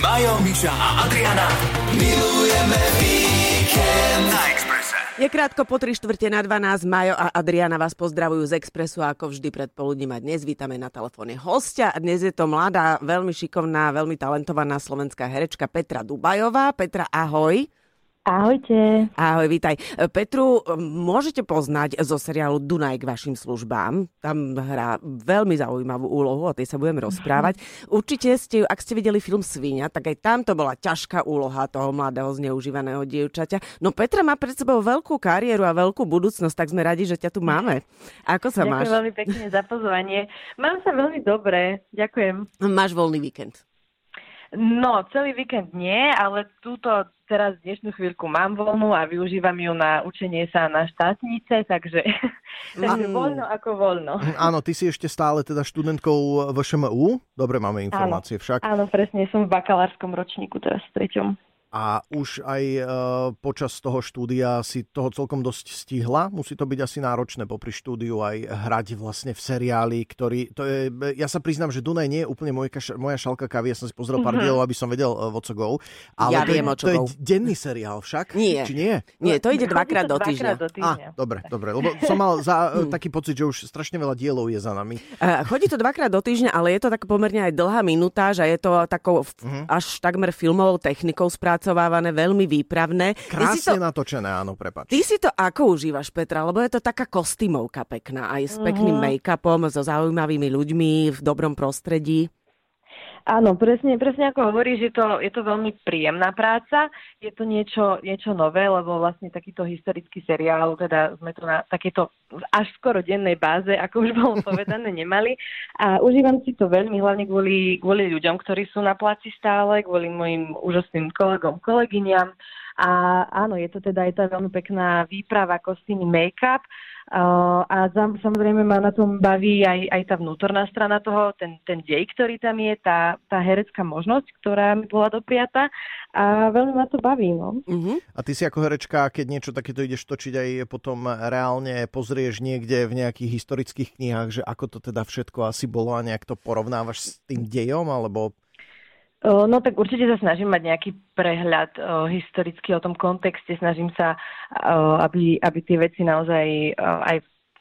Majo, Miša a Adriana milujeme víkend na Exprese. Je krátko po 3 štvrte na 12. Majo a Adriana vás pozdravujú z Expressu ako vždy predpoludním a dnes vítame na telefóne hostia. Dnes je to mladá, veľmi šikovná, veľmi talentovaná slovenská herečka Petra Dubajová. Petra, ahoj. Ahojte. Ahoj, vítaj. Petru môžete poznať zo seriálu Dunaj k vašim službám. Tam hrá veľmi zaujímavú úlohu, o tej sa budeme rozprávať. Určite ste, ak ste videli film Svíňa, tak aj tam to bola ťažká úloha toho mladého zneužívaného dievčaťa. No Petra má pred sebou veľkú kariéru a veľkú budúcnosť, tak sme radi, že ťa tu máme. Ako sa Ďakujem máš? veľmi pekne za pozvanie. Mám sa veľmi dobre, ďakujem. Máš voľný víkend. No, celý víkend nie, ale túto teraz dnešnú chvíľku mám voľnú a využívam ju na učenie sa na štátnice, takže, takže Mm. voľno ako voľno. Áno, ty si ešte stále teda študentkou VŠMU. Dobre máme informácie však. Áno, presne, som v bakalárskom ročníku teraz v treťom. A už aj e, počas toho štúdia si toho celkom dosť stihla. Musí to byť asi náročné popri štúdiu aj hrať vlastne v seriáli, ktorý... To je, ja sa priznám, že Dunaj nie je úplne moja, kaš, moja šalka kavy. Ja som si pozrel pár Mhm. dielov, aby som vedel uh, what go. Ale Ja to, viem, je, o čo to je denný seriál však? Nie. Či nie? Nie, to ide dvakrát do týždňa. do týždňa. Á, dobre, dobre. Lebo som mal za, e, taký pocit, že už strašne veľa dielov je za nami. Chodí to dvakrát do týždňa, ale je to tak pomerne aj dlhá minútáž a je to takou f- až takmer filmovou technikou spracovávané, veľmi výpravné. Krásne to, natočené, áno, prepač. ty si to ako užívaš, Petra? Lebo je to taká kostýmovka pekná, aj s pekným Mhm. make-upom, so zaujímavými ľuďmi, v dobrom prostredí. Áno, presne, presne ako hovoríš, je to, je to veľmi príjemná práca, je to niečo, niečo nové, lebo vlastne takýto historický seriál, teda sme to na takéto až skoro dennej báze, ako už bolo povedané, nemali. A užívam si to veľmi, hlavne kvôli, kvôli ľuďom, ktorí sú na placi stále, kvôli mojim úžasným kolegom, kolegyňam. A áno, je to teda aj tá veľmi pekná výprava, kostýmy, make-up. Uh, a zam, samozrejme ma na tom baví aj, aj tá vnútorná strana toho, ten, ten dej, ktorý tam je, tá, tá herecká možnosť, ktorá mi bola dopriata a veľmi ma to baví. No. Mhm. A ty si ako herečka, keď niečo takéto ideš točiť, aj potom reálne pozrieš niekde v nejakých historických knihách, že ako to teda všetko asi bolo a nejak to porovnávaš s tým dejom, alebo... Uh, no tak určite sa snažím mať nejaký prehľad uh, historický o tom kontexte, snažím sa, uh, aby, aby tie veci naozaj uh, aj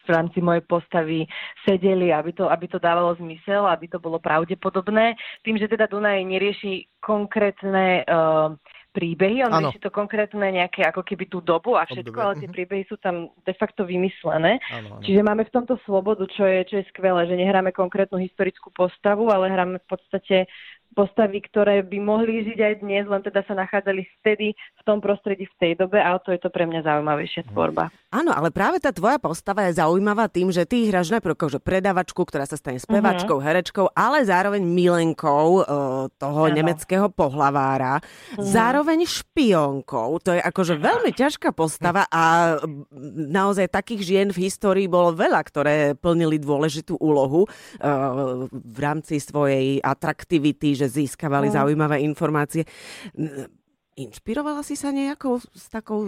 v rámci mojej postavy sedeli, aby to, aby to dávalo zmysel, aby to bolo pravdepodobné. Tým, že teda Dunaj nerieši konkrétne uh, príbehy, on Áno. rieši to konkrétne nejaké ako keby tú dobu a všetko, Obdobie, ale tie príbehy sú tam de facto vymyslené. Áno, áno. Čiže máme v tomto slobodu, čo je, čo je skvelé, že nehráme konkrétnu historickú postavu, ale hráme v podstate postavy, ktoré by mohli žiť aj dnes, len teda sa nachádzali vtedy v tom prostredí v tej dobe a o to je to pre mňa zaujímavejšia tvorba. Áno, ale práve tá tvoja postava je zaujímavá tým, že ty hráš najprv akože predavačku, ktorá sa stane spevačkou, herečkou, ale zároveň milenkou e, toho Áno. nemeckého pohlavára, zároveň špionkou. To je akože veľmi ťažká postava a naozaj takých žien v histórii bolo veľa, ktoré plnili dôležitú úlohu e, v rámci svojej atraktivity, že získavali zaujímavé informácie. Inšpirovala si sa nejakou s takou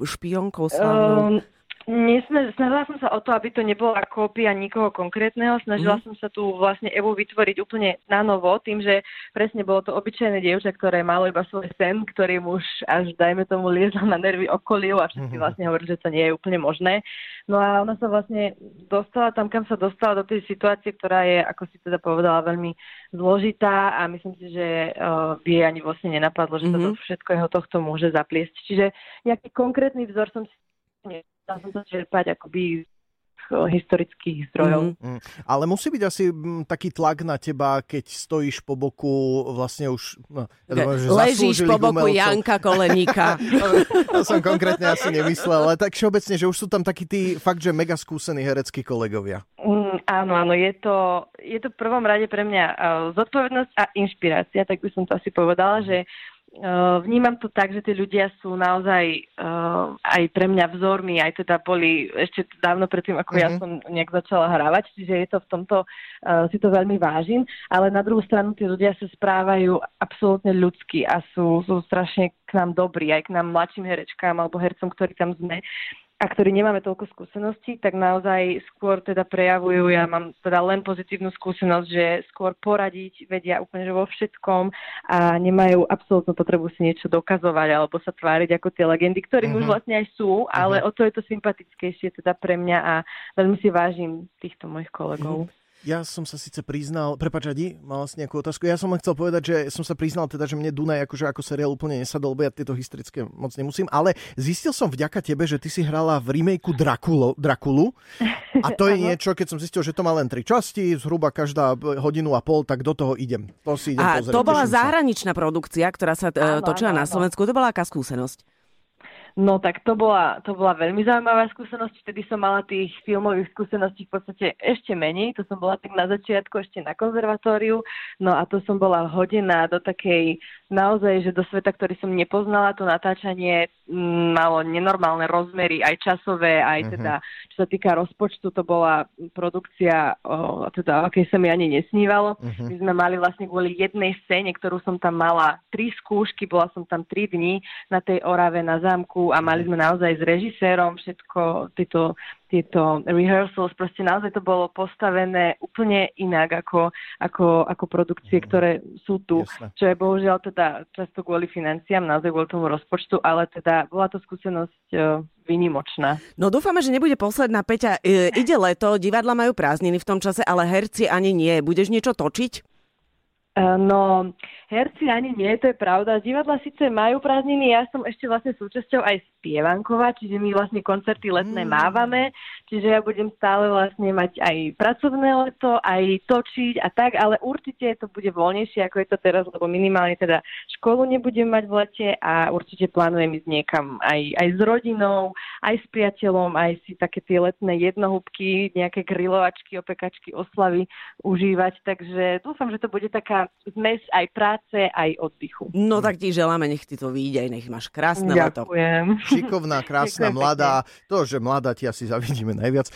špionkou slavnou? Um, Snažila som sa o to, aby to nebola kópia nikoho konkrétneho. Snažila som sa tu vlastne Evu vytvoriť úplne na novo, tým, že presne bolo to obyčajné dievča, ktoré malo iba svoj sen, ktorým už až, dajme tomu, liezla na nervy okoliu a všetci vlastne hovorili, že to nie je úplne možné. No a ona sa vlastne dostala tam, kam sa dostala do tej situácie, ktorá je, ako si teda povedala, veľmi zložitá a myslím si, že uh, by jej ani vlastne nenapadlo, že Mhm. toto všetko jeho tohto môže zapliesť. Čiže nejaký konkrétny vzor som si Dá som to čerpať akoby z eh, historických zdrojov. Mhm. Mm. Ale musí byť asi mm, taký tlak na teba, keď stojíš po boku vlastne už... No, ja že Ležíš po boku umelcov. Janka Koleníka. To som konkrétne asi nemyslel, ale tak všeobecne, že už sú tam takí tí fakt, že mega skúsení hereckí kolegovia. Mm, áno, áno, je to, je to v prvom rade pre mňa uh, zodpovednosť a inšpirácia, tak by som to asi povedala, že vnímam to tak, že tí ľudia sú naozaj uh, aj pre mňa vzormi, aj teda boli ešte dávno predtým, ako ja Mhm. som nejak začala hrávať, čiže je to v tomto, uh, si to veľmi vážim, ale na druhú stranu tí ľudia sa správajú absolútne ľudsky a sú, sú strašne k nám dobrí, aj k nám mladším herečkám alebo hercom, ktorí tam sme. A ktorí nemáme toľko skúseností, tak naozaj skôr teda prejavujú, ja mám teda len pozitívnu skúsenosť, že skôr poradiť vedia úplne že vo všetkom a nemajú absolútnu potrebu si niečo dokazovať alebo sa tváriť ako tie legendy, ktorým uh-huh. už vlastne aj sú, ale uh-huh. o to je to sympatickejšie teda pre mňa a veľmi si vážim týchto mojich kolegov. Uh-huh. Ja som sa síce priznal, prepač Adi, mal si nejakú otázku. Ja som len chcel povedať, že som sa priznal teda, že mne Dunaj akože ako seriál úplne nesadol, lebo ja tieto historické moc nemusím, ale zistil som vďaka tebe, že ty si hrala v remakeu Drakulo, Drakulu a to je niečo, keď som zistil, že to má len tri časti, zhruba každá hodinu a pol, tak do toho idem. To si idem a pozrieť. to bola zahraničná sa. produkcia, ktorá sa e, točila na Slovensku. To bola aká skúsenosť? No tak to bola, to bola veľmi zaujímavá skúsenosť. Vtedy som mala tých filmových skúseností v podstate ešte menej. To som bola tak na začiatku ešte na konzervatóriu. No a to som bola hodená do takej naozaj, že do sveta, ktorý som nepoznala. To natáčanie mm, malo nenormálne rozmery, aj časové, aj mhm. teda, čo sa týka rozpočtu, to bola produkcia, o, teda, o akej sa mi ani nesnívalo. Uh-huh. My sme mali vlastne kvôli jednej scéne, ktorú som tam mala tri skúšky, bola som tam tri dni na tej Orave na zámku a mali sme naozaj s režisérom všetko tieto, tieto rehearsals, proste naozaj to bolo postavené úplne inak ako, ako, ako produkcie, mhm. ktoré sú tu, Jasne. čo je bohužiaľ teda často kvôli financiám, naozaj kvôli tomu rozpočtu, ale teda bola to skúsenosť uh, vynimočná. No dúfame, že nebude posledná Peťa. E, ide leto, divadla majú prázdniny v tom čase, ale herci ani nie. Budeš niečo točiť? Eh, no, herci ani nie, to je pravda. Divadla síce majú prázdniny, ja som ešte vlastne súčasťou aj spievankova, čiže my vlastne koncerty letné mm. mávame, čiže ja budem stále vlastne mať aj pracovné leto, aj točiť a tak, ale určite to bude voľnejšie, ako je to teraz, lebo minimálne teda školu nebudem mať v lete a určite plánujem ísť niekam aj, aj s rodinou, aj s priateľom, aj si také tie letné jednohúbky, nejaké grilovačky, opekačky, oslavy užívať, takže dúfam, že to bude taká zmes aj práce, aj oddychu. No tak ti želáme, nech ti to vyjde, nech máš krásne Ďakujem. leto. Šikovná, krásna, Ďakujem mladá. Pekne. To, že mladá ti asi zavidíme najviac.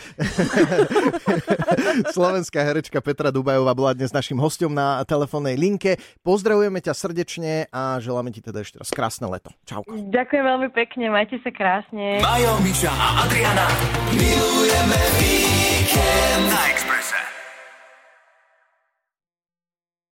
Slovenská herečka Petra Dubajová bola dnes našim hostom na telefónnej linke. Pozdravujeme ťa srdečne a želáme ti teda ešte raz krásne leto. Čau. Ďakujem veľmi pekne, majte sa krásne. Majo, Miša a Adriana milujeme víkend na